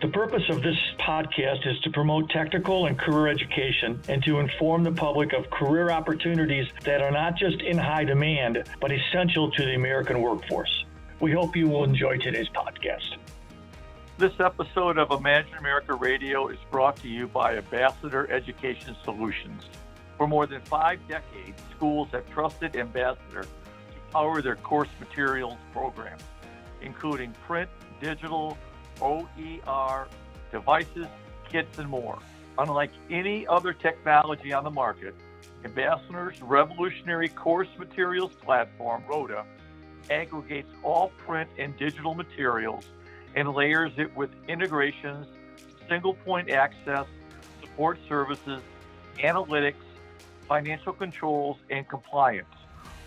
The purpose of this podcast is to promote technical and career education and to inform the public of career opportunities that are not just in high demand, but essential to the American workforce. We hope you will enjoy today's podcast. This episode of Imagine America Radio is brought to you by Ambassador Education Solutions. For more than five decades, schools have trusted Ambassador to power their course materials programs, including print, digital, OER, devices, kits, and more. Unlike any other technology on the market, Ambassador's revolutionary course materials platform, Rhoda, aggregates all print and digital materials and layers it with integrations, single point access, support services, analytics, financial controls, and compliance,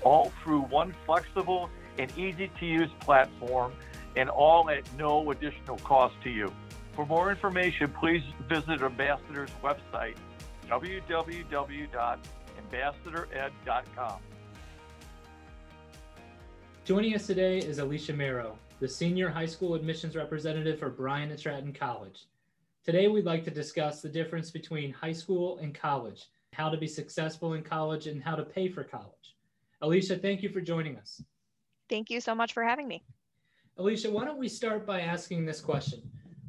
all through one flexible and easy to use platform and all at no additional cost to you. For more information, please visit Ambassador's website, www.ambassadored.com. Joining us today is Alicia Mero, the senior high school admissions representative for Bryant and Stratton College. Today, we'd like to discuss the difference between high school and college, how to be successful in college, and how to pay for college. Alicia, thank you for joining us. Thank you so much for having me. Alicia, why don't we start by asking this question?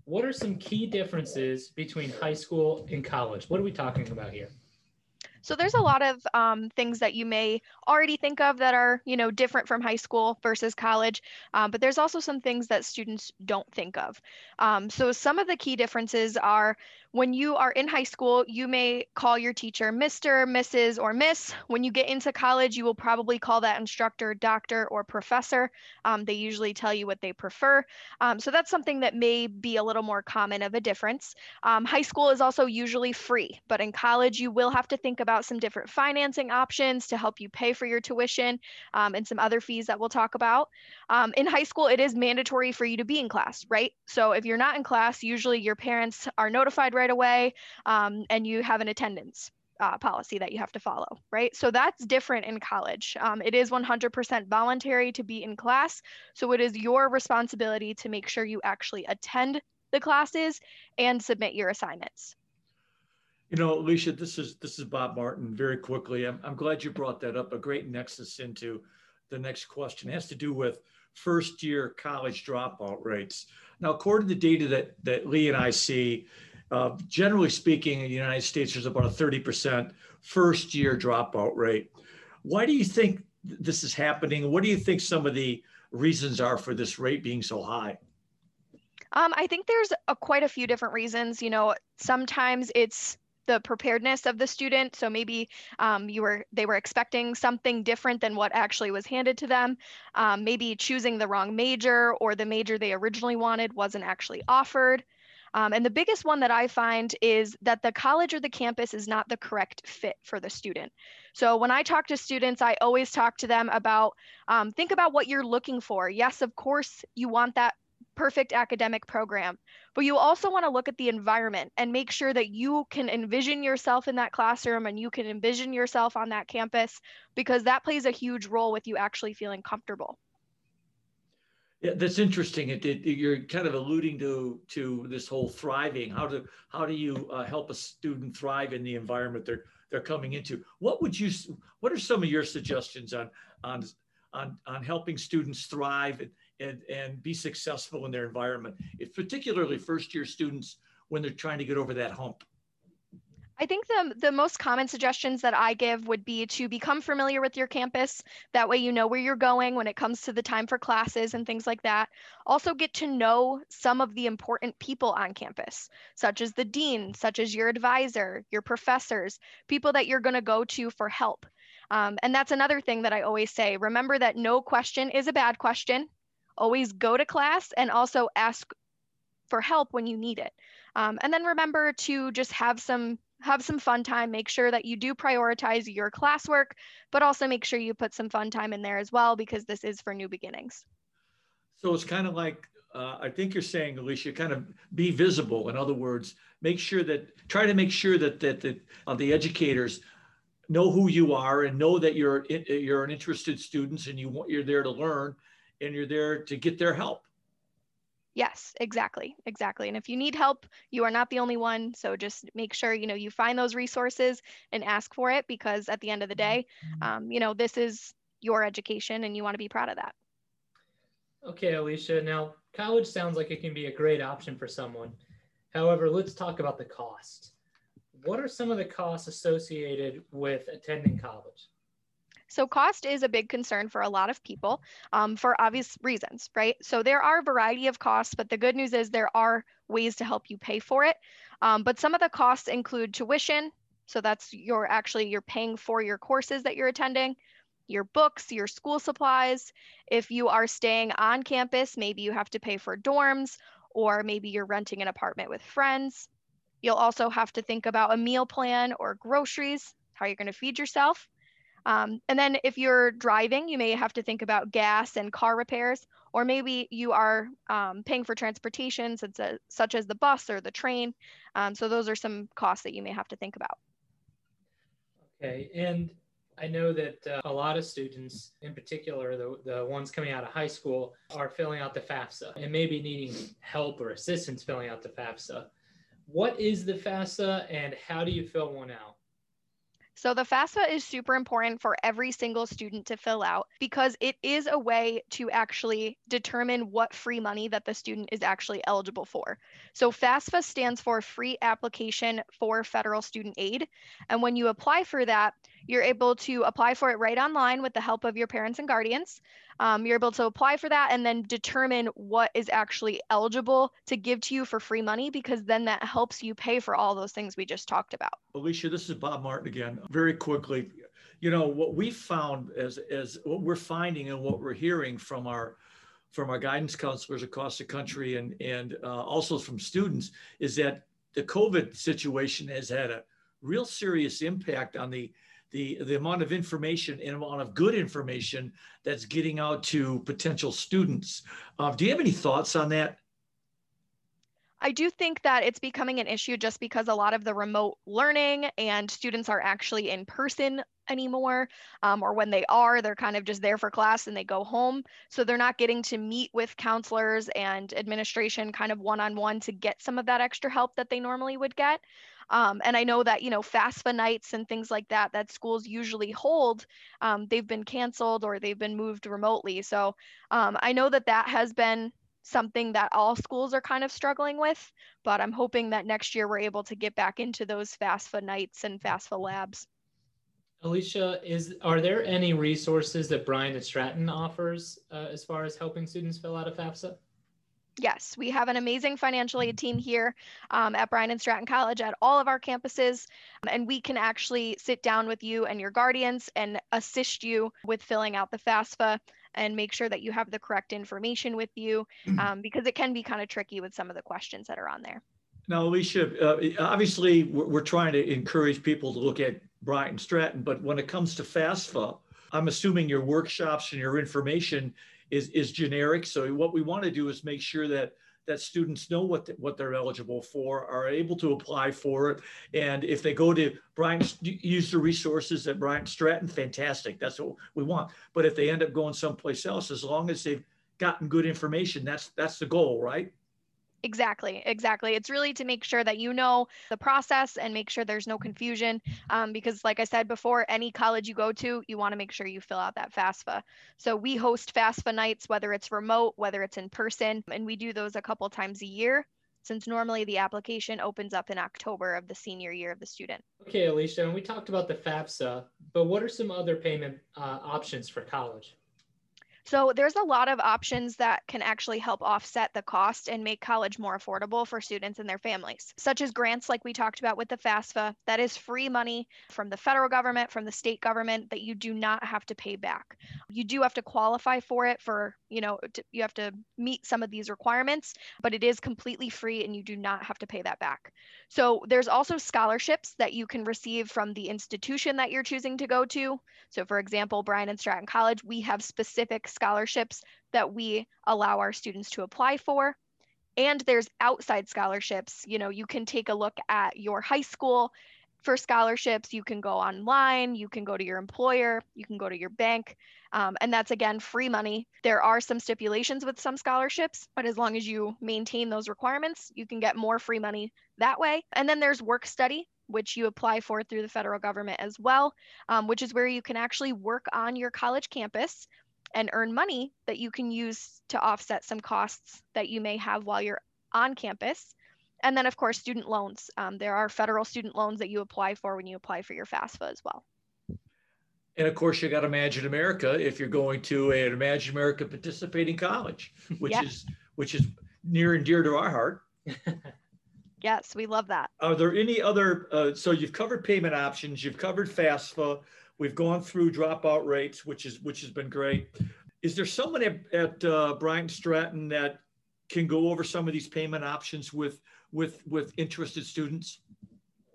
What are some key differences between high school and college? What are we talking about here? So there's a lot of um, things that you may already think of that are, you know, different from high school versus college, um, but there's also some things that students don't think of. Um, so some of the key differences are when you are in high school, you may call your teacher Mr., Mrs., or Miss. When you get into college, you will probably call that instructor doctor or professor. Um, they usually tell you what they prefer. Um, so that's something that may be a little more common of a difference. Um, high school is also usually free, but in college, you will have to think about some different financing options to help you pay for your tuition um, and some other fees that we'll talk about. Um, in high school, it is mandatory for you to be in class, right? So if you're not in class, usually your parents are notified away um, and you have an attendance uh, policy that you have to follow, right? So that's different in college. Um, it is 100% voluntary to be in class. So it is your responsibility to make sure you actually attend the classes and submit your assignments. You know, Alicia, this is this is Bob Martin. Very quickly, I'm, I'm glad you brought that up. A great nexus into the next question it has to do with first year college dropout rates. Now, according to data that that Lee and I see, uh, generally speaking, in the United States, there's about a 30% first year dropout rate. Why do you think this is happening? What do you think some of the reasons are for this rate being so high? Um, I think there's a, quite a few different reasons. You know, sometimes it's the preparedness of the student. So maybe um, you were they were expecting something different than what actually was handed to them. Um, maybe choosing the wrong major or the major they originally wanted wasn't actually offered. Um, and the biggest one that I find is that the college or the campus is not the correct fit for the student. So when I talk to students, I always talk to them about um, think about what you're looking for. Yes, of course, you want that perfect academic program, but you also want to look at the environment and make sure that you can envision yourself in that classroom and you can envision yourself on that campus because that plays a huge role with you actually feeling comfortable. Yeah, that's interesting. It, it, you're kind of alluding to to this whole thriving. How do how do you uh, help a student thrive in the environment they're they're coming into? What would you? What are some of your suggestions on on on on helping students thrive and and, and be successful in their environment, if particularly first year students when they're trying to get over that hump? I think the, the most common suggestions that I give would be to become familiar with your campus. That way, you know where you're going when it comes to the time for classes and things like that. Also, get to know some of the important people on campus, such as the dean, such as your advisor, your professors, people that you're going to go to for help. Um, and that's another thing that I always say remember that no question is a bad question. Always go to class and also ask for help when you need it. Um, and then remember to just have some have some fun time. Make sure that you do prioritize your classwork, but also make sure you put some fun time in there as well because this is for new beginnings. So it's kind of like uh, I think you're saying, Alicia, kind of be visible. In other words, make sure that try to make sure that that, that uh, the educators know who you are and know that you're you're an interested student and you want you're there to learn and you're there to get their help. Yes, exactly. Exactly. And if you need help, you are not the only one. So just make sure, you know, you find those resources and ask for it because at the end of the day, mm-hmm. um, you know, this is your education and you want to be proud of that. Okay, Alicia. Now, college sounds like it can be a great option for someone. However, let's talk about the cost. What are some of the costs associated with attending college? So cost is a big concern for a lot of people um, for obvious reasons, right? So there are a variety of costs, but the good news is there are ways to help you pay for it. Um, but some of the costs include tuition. So that's your actually you're paying for your courses that you're attending, your books, your school supplies. If you are staying on campus, maybe you have to pay for dorms or maybe you're renting an apartment with friends. You'll also have to think about a meal plan or groceries, how you're going to feed yourself. Um, and then if you're driving, you may have to think about gas and car repairs, or maybe you are um, paying for transportation such as, such as the bus or the train. Um, so those are some costs that you may have to think about. Okay, and I know that uh, a lot of students, in particular the, the ones coming out of high school, are filling out the FAFSA and maybe needing help or assistance filling out the FAFSA. What is the FAFSA and how do you fill one out? So the FAFSA is super important for every single student to fill out because it is a way to actually determine what free money that the student is actually eligible for. So FAFSA stands for Free Application for Federal Student Aid. And when you apply for that, you're able to apply for it right online with the help of your parents and guardians. Um, you're able to apply for that and then determine what is actually eligible to give to you for free money because then that helps you pay for all those things we just talked about. Alicia, this is Bob Martin again. Very quickly, you know what we found as as what we're finding and what we're hearing from our from our guidance counselors across the country and and uh, also from students is that the COVID situation has had a real serious impact on the the, the amount of information and amount of good information that's getting out to potential students. Uh, do you have any thoughts on that? I do think that it's becoming an issue just because a lot of the remote learning and students are actually in person anymore, um, or when they are, they're kind of just there for class and they go home. So they're not getting to meet with counselors and administration kind of one on one to get some of that extra help that they normally would get. Um, and I know that, you know, FAFSA nights and things like that, that schools usually hold, um, they've been canceled or they've been moved remotely. So um, I know that that has been something that all schools are kind of struggling with, but I'm hoping that next year we're able to get back into those FAFSA nights and FAFSA labs. Alicia, is are there any resources that Bryant and Stratton offers uh, as far as helping students fill out a FAFSA? Yes, we have an amazing financial aid team here um, at Bryant and Stratton College at all of our campuses, and we can actually sit down with you and your guardians and assist you with filling out the FAFSA and make sure that you have the correct information with you mm-hmm. um, because it can be kind of tricky with some of the questions that are on there. Now, Alicia, uh, obviously, we're, we're, trying to encourage people to look at Bryant and Stratton, but when it comes to FAFSA, I'm assuming your workshops and your information is, is generic. So what we want to do is make sure that that students know what the, what they're eligible for, are able to apply for it, and if they go to Bryant, use the resources at Bryant Stratton, fantastic. That's what we want. But if they end up going someplace else, as long as they've gotten good information, that's that's the goal, right? Exactly, exactly. It's really to make sure that you know the process and make sure there's no confusion. Um, because, like I said before, any college you go to, you want to make sure you fill out that FAFSA. So, we host FAFSA nights, whether it's remote, whether it's in person, and we do those a couple times a year since normally the application opens up in October of the senior year of the student. Okay, Alicia, and we talked about the FAFSA, but what are some other payment uh, options for college? So there's a lot of options that can actually help offset the cost and make college more affordable for students and their families, such as grants like we talked about with the FAFSA. That is free money from the federal government, from the state government that you do not have to pay back. You do have to qualify for it for, you know, to, you have to meet some of these requirements, but it is completely free and you do not have to pay that back. So there's also scholarships that you can receive from the institution that you're choosing to go to. So for example, Bryant and Stratton College, we have specific scholarships that we allow our students to apply for. And there's outside scholarships. You know, you can take a look at your high school for scholarships. You can go online, you can go to your employer, you can go to your bank. Um, and that's again free money. There are some stipulations with some scholarships, but as long as you maintain those requirements, you can get more free money that way. And then there's work study, which you apply for through the federal government as well, um, which is where you can actually work on your college campus and earn money that you can use to offset some costs that you may have while you're on campus. And then, of course, student loans. Um, there are federal student loans that you apply for when you apply for your FAFSA as well. And of course, you got Imagine America if you're going to an Imagine America participating college, which is which is near and dear to our heart. yes, we love that. Are there any other? Uh, so you've covered payment options, you've covered FAFSA, We've gone through dropout rates, which is which has been great. Is there someone at, at uh, Bryant Stratton that can go over some of these payment options with with with interested students?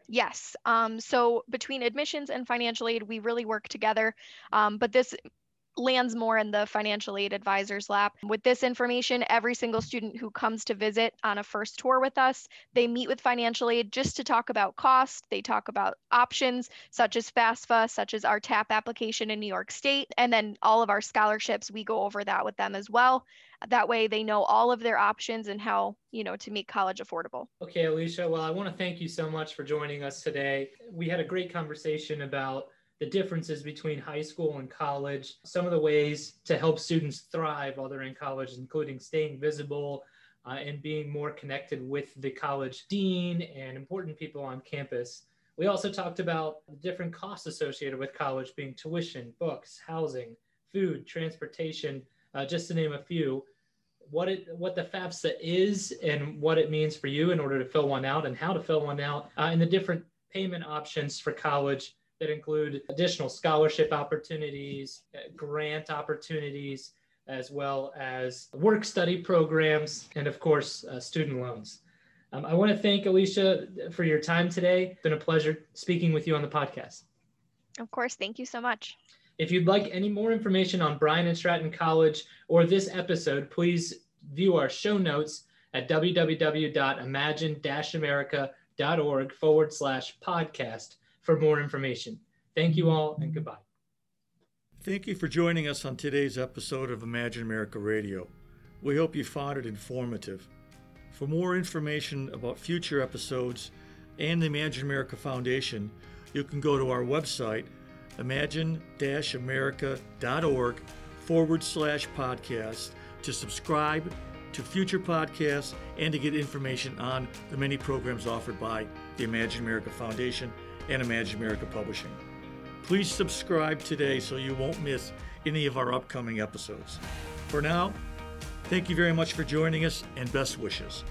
Yes. Um, so between admissions and financial aid, we really work together. Um, but this lands more in the financial aid advisor's lap. With this information, every single student who comes to visit on a first tour with us, they meet with financial aid just to talk about cost. They talk about options such as FAFSA, such as our TAP application in New York State, and then all of our scholarships, we go over that with them as well. That way they know all of their options and how, you know, to make college affordable. Okay, Alicia. Well, I want to thank you so much for joining us today. We had a great conversation about the differences between high school and college, some of the ways to help students thrive while they're in college, including staying visible uh, and being more connected with the college dean and important people on campus. We also talked about the different costs associated with college being tuition, books, housing, food, transportation, uh, just to name a few. What it what the FAFSA is and what it means for you in order to fill one out and how to fill one out, uh, and the different payment options for college that include additional scholarship opportunities, uh, grant opportunities, as well as work study programs, and of course, uh, student loans. Um, I want to thank Alicia for your time today. It's been a pleasure speaking with you on the podcast. Of course. Thank you so much. If you'd like any more information on Bryant and Stratton College or this episode, please view our show notes at www.imagine-america.org forward slash podcast for more information. Thank you all and goodbye. Thank you for joining us on today's episode of Imagine America Radio. We hope you found it informative. For more information about future episodes and the Imagine America Foundation, you can go to our website, imagine america.org forward slash podcast, to subscribe to future podcasts and to get information on the many programs offered by the Imagine America Foundation and Imagine America Publishing. Please subscribe today so you won't miss any of our upcoming episodes. For now, thank you very much for joining us and best wishes.